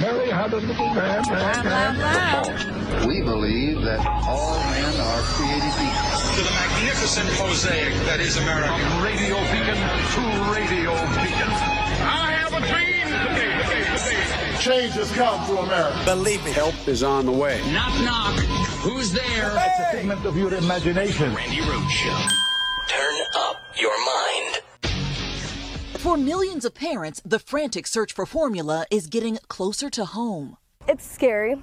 Mary had a little lamb, lamb, lamb, lamb. We believe that all men are created equal. To the magnificent mosaic that is America. From radio beacon to radio beacon. I have a dream today, Change has come to America. Believe me. Help is on the way. Knock, knock. Who's there? It's a figment of your imagination. Randi Rhodes Show. Turn For millions of parents, the frantic search for formula is getting closer to home. It's scary.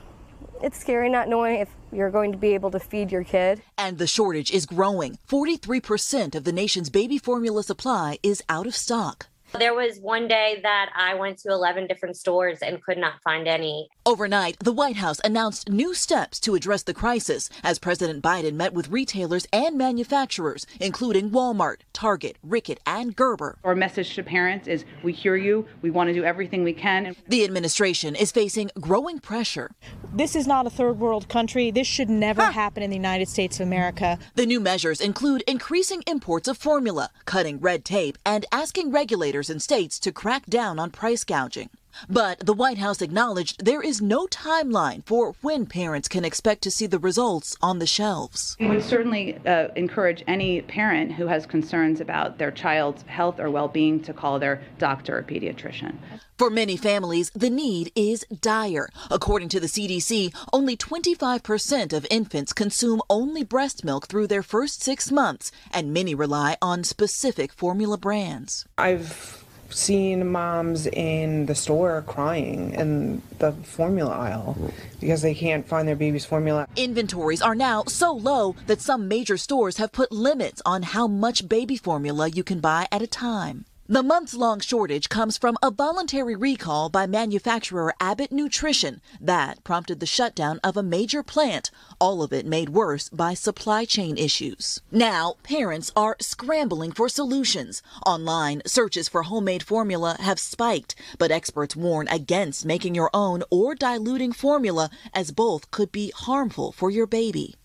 It's scary not knowing if you're going to be able to feed your kid. And the shortage is growing. 43% of the nation's baby formula supply is out of stock. There was one day that I went to 11 different stores and could not find any. Overnight, the White House announced new steps to address the crisis as President Biden met with retailers and manufacturers, including Walmart, Target, Reckitt, and Gerber. Our message to parents is we hear you, we want to do everything we can. The administration is facing growing pressure. This is not a third world country. This should never happen in the United States of America. The new measures include increasing imports of formula, cutting red tape, and asking regulators and states to crack down on price gouging. But the White House acknowledged there is no timeline for when parents can expect to see the results on the shelves. We would certainly uh, encourage any parent who has concerns about their child's health or well being to call their doctor or pediatrician. For many families, the need is dire. According to the CDC, only 25% of infants consume only breast milk through their first six months, and many rely on specific formula brands. I've seen moms in the store crying in the formula aisle because they can't find their baby's formula. Inventories are now so low that some major stores have put limits on how much baby formula you can buy at a time. The months long shortage comes from a voluntary recall by manufacturer Abbott Nutrition that prompted the shutdown of a major plant, all of it made worse by supply chain issues. Now, parents are scrambling for solutions. Online, searches for homemade formula have spiked, but experts warn against making your own or diluting formula as both could be harmful for your baby.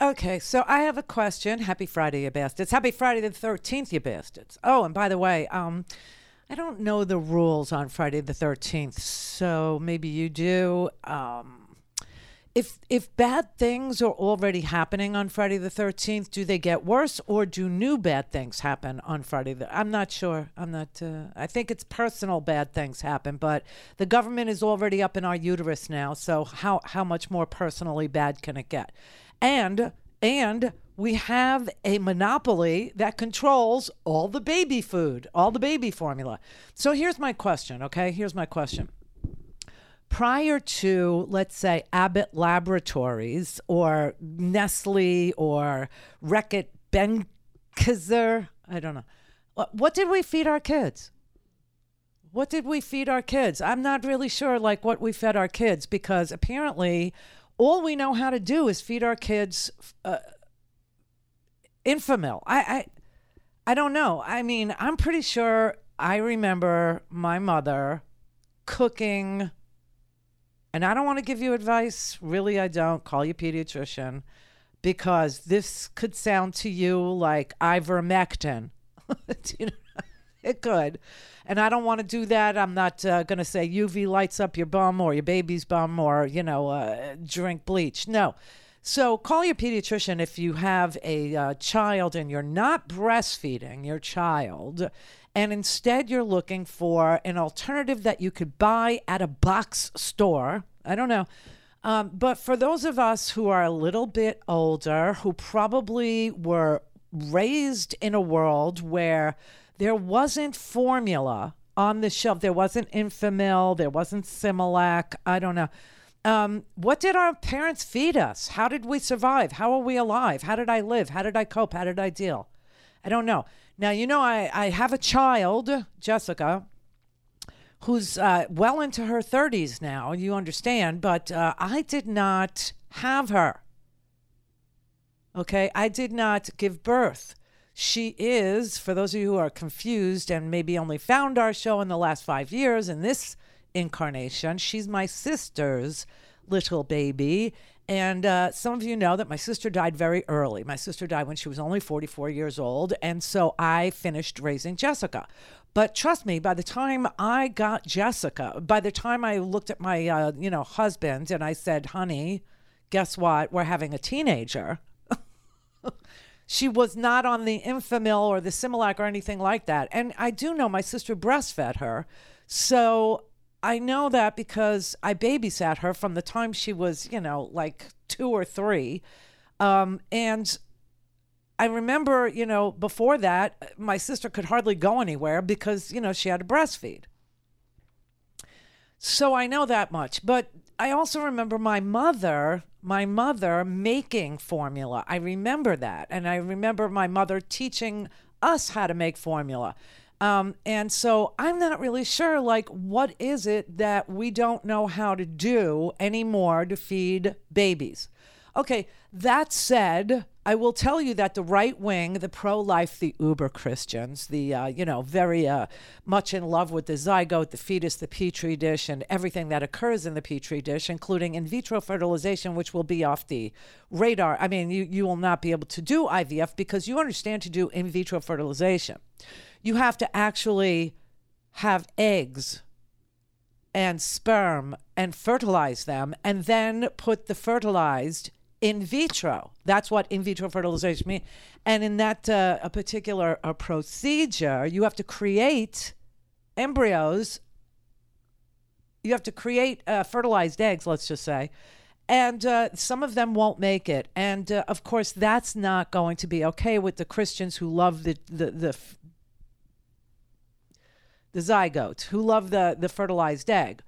Okay, so I have a question. Happy Friday, you bastards. Happy Friday the 13th, you bastards. Oh, and by the way, um, I don't know the rules on Friday the 13th, so maybe you do. Um, if if bad things are already happening on Friday the 13th, do they get worse or do new bad things happen on Friday? The, I'm not sure. I'm not uh, I think it's personal bad things happen, but the government is already up in our uterus now, so how how much more personally bad can it get? And and we have a monopoly that controls all the baby food, all the baby formula. So here's my question, okay? Here's my question. Prior to, let's say, Abbott Laboratories or Nestle or Reckitt Benckiser, I don't know. What did we feed our kids? What did we feed our kids? I'm not really sure, like, what we fed our kids because apparently all we know how to do is feed our kids uh, Enfamil. I, I, I don't know. I mean, I'm pretty sure I remember my mother cooking, and I don't want to give you advice. Really, I don't. Call your pediatrician because this could sound to you like ivermectin. you know, it could. And I don't want to do that. I'm not uh, going to say UV lights up your bum or your baby's bum or, you know, uh, drink bleach. No. So call your pediatrician if you have a uh, child and you're not breastfeeding your child, and instead you're looking for an alternative that you could buy at a box store. I don't know. Um, but for those of us who are a little bit older, who probably were raised in a world where there wasn't formula on the shelf, there wasn't Enfamil, there wasn't Similac, I don't know. Um, what did our parents feed us? How did we survive? How are we alive? How did I live? How did I cope? How did I deal? I don't know. Now, you know, I, I have a child, Jessica, who's uh, well into her 30s now, you understand, but uh, I did not have her. Okay, I did not give birth. She is, for those of you who are confused and maybe only found our show in the last five years in this incarnation, she's my sister's little baby. And uh, some of you know that my sister died very early. My sister died when she was only 44 years old. And so I finished raising Jessica. But trust me, by the time I got Jessica, by the time I looked at my, uh, you know, husband and I said, honey, guess what? We're having a teenager. she was not on the Enfamil or the Similac or anything like that. And I do know my sister breastfed her. So I know that because I babysat her from the time she was, you know, like two or three. Um, and I remember, you know, before that, my sister could hardly go anywhere because, you know, she had to breastfeed. So I know that much. But I also remember my mother, my mother making formula. I remember that. And I remember my mother teaching us how to make formula. Um, and so I'm not really sure, like, what is it that we don't know how to do anymore to feed babies? Okay, that said, I will tell you that the right wing, the pro life, the uber Christians, the, uh, you know, very uh, much in love with the zygote, the fetus, the petri dish, and everything that occurs in the petri dish, including in vitro fertilization, which will be off the radar. I mean, you, you will not be able to do IVF because you understand to do in vitro fertilization. You have to actually have eggs and sperm and fertilize them and then put the fertilized in vitro. That's what in vitro fertilization means. And in that uh, a particular uh, procedure, you have to create embryos. You have to create uh, fertilized eggs, let's just say. And uh, some of them won't make it. And uh, of course, that's not going to be okay with the Christians who love the, the, the, the zygote, who love the, the fertilized egg.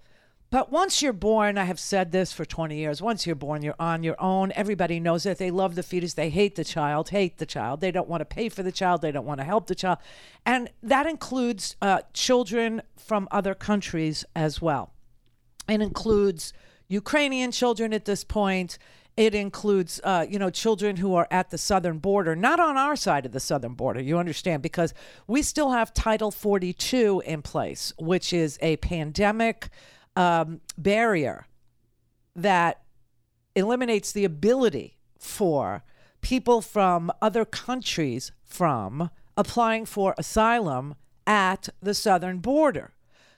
But once you're born, I have said this for 20 years. Once you're born, you're on your own. Everybody knows that they love the fetus. They hate the child, hate the child. They don't want to pay for the child. They don't want to help the child. And that includes uh, children from other countries as well. It includes Ukrainian children at this point. It includes, uh, you know, children who are at the southern border, not on our side of the southern border. You understand? Because we still have Title 42 in place, which is a pandemic um, barrier that eliminates the ability for people from other countries from applying for asylum at the southern border.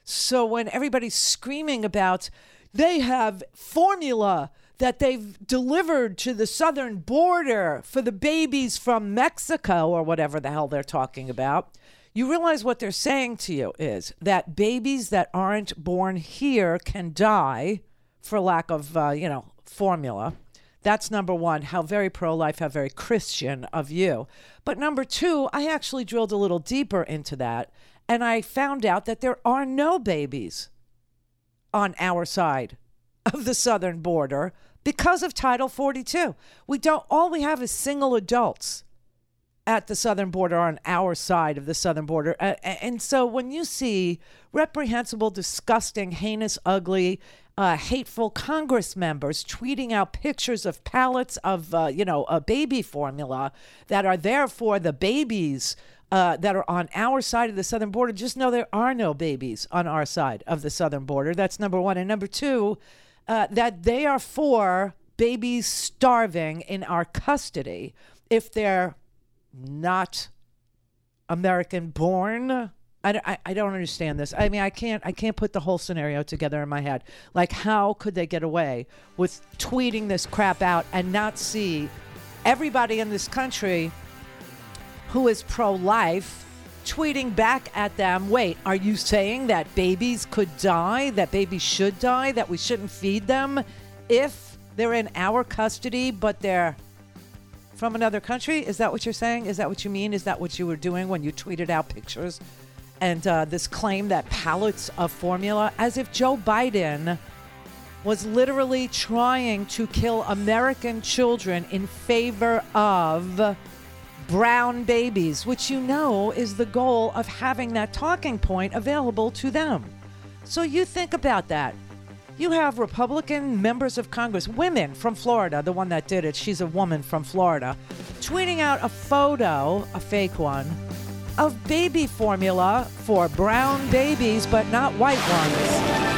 So when everybody's screaming about they have formula that they've delivered to the southern border for the babies from Mexico or whatever the hell they're talking about, you realize what they're saying to you is that babies that aren't born here can die for lack of, uh, you know, formula. That's number one, how very pro life, how very Christian of you. But number two, I actually drilled a little deeper into that and I found out that there are no babies on our side of the southern border because of Title 42. We don't, all we have is single adults at the southern border on our side of the southern border. Uh, and so when you see reprehensible, disgusting, heinous, ugly, uh, hateful Congress members tweeting out pictures of pallets of, uh, you know, a baby formula that are there for the babies uh, that are on our side of the southern border, just know there are no babies on our side of the southern border. That's number one. And number two, uh, that they are for babies starving in our custody if they're not American born. I, I, don't understand this. I mean, I can't I can't put the whole scenario together in my head. Like, how could they get away with tweeting this crap out and not see everybody in this country who is pro-life tweeting back at them? Wait, are you saying that babies could die? That babies should die? That we shouldn't feed them if they're in our custody, but they're from another country? Is that what you're saying? Is that what you mean? Is that what you were doing when you tweeted out pictures and uh, this claim that pallets of formula, as if Joe Biden was literally trying to kill American children in favor of brown babies, which you know is the goal of having that talking point available to them. So you think about that you have Republican members of Congress, women from Florida, the one that did it, she's a woman from Florida, tweeting out a photo, a fake one, of baby formula for brown babies, but not white ones.